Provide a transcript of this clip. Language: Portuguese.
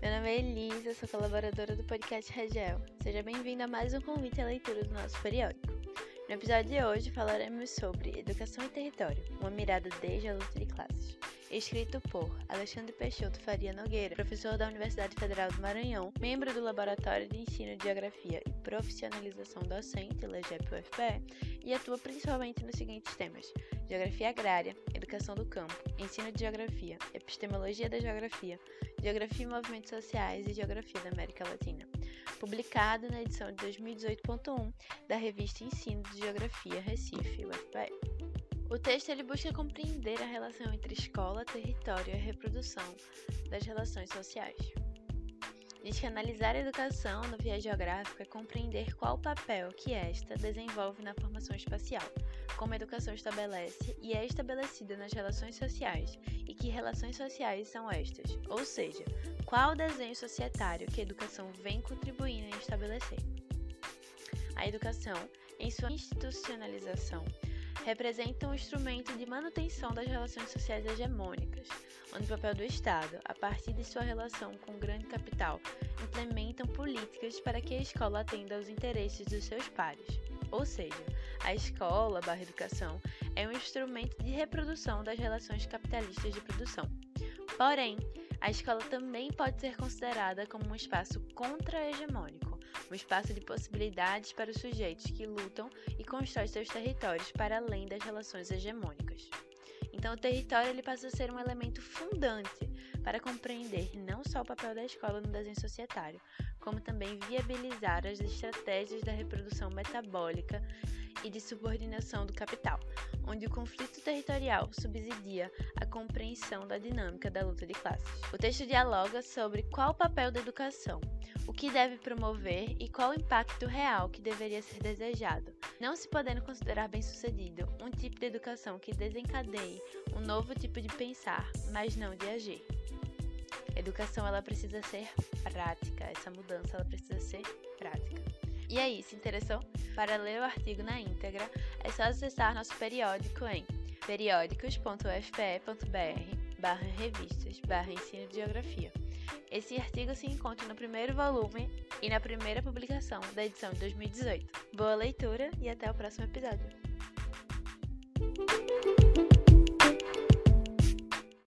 eu sou colaboradora do podcast Regel. Seja bem-vindo a mais um convite à leitura do nosso periódico. No episódio de hoje falaremos sobre Educação e Território, uma mirada desde a luta de classes escrito por Alexandre Peixoto Faria Nogueira, professor da Universidade Federal do Maranhão, membro do Laboratório de Ensino de Geografia e Profissionalização Docente, LEGEP-UFPE, e atua principalmente nos seguintes temas: Geografia Agrária, Educação do Campo, Ensino de Geografia, Epistemologia da Geografia, Geografia e Movimentos Sociais e Geografia da América Latina. Publicado na edição de 2018.1 da revista Ensino de Geografia Recife, UFPE. O texto ele busca compreender a relação entre escola, território e reprodução das relações sociais. Diz que analisar a educação no viés geográfico é compreender qual o papel que esta desenvolve na formação espacial, como a educação estabelece e é estabelecida nas relações sociais, e que relações sociais são estas, ou seja, qual o desenho societário que a educação vem contribuindo em estabelecer. A educação, em sua institucionalização, representa um instrumento de manutenção das relações sociais hegemônicas, onde o papel do Estado, a partir de sua relação com o grande capital, implementam políticas para que a escola atenda aos interesses dos seus pares. Ou seja, a escola barra educação é um instrumento de reprodução das relações capitalistas de produção. Porém, a escola também pode ser considerada como um espaço contra-hegemônico um espaço de possibilidades para os sujeitos que lutam e constroem seus territórios para além das relações hegemônicas. Então, o território ele passa a ser um elemento fundante para compreender não só o papel da escola no desenho societário, como também viabilizar as estratégias da reprodução metabólica e de subordinação do capital, onde o conflito territorial subsidia a compreensão da dinâmica da luta de classes. O texto dialoga sobre qual o papel da educação, o que deve promover e qual o impacto real que deveria ser desejado, não se podendo considerar bem-sucedido um tipo de educação que desencadeie um novo tipo de pensar, mas não de agir. Educação ela precisa ser prática, essa mudança ela precisa ser prática. E aí, se interessou? Para ler o artigo na íntegra, é só acessar nosso periódico em periódicos.fpe.br revistas ensino de geografia. Esse artigo se encontra no primeiro volume e na primeira publicação da edição de 2018. Boa leitura e até o próximo episódio.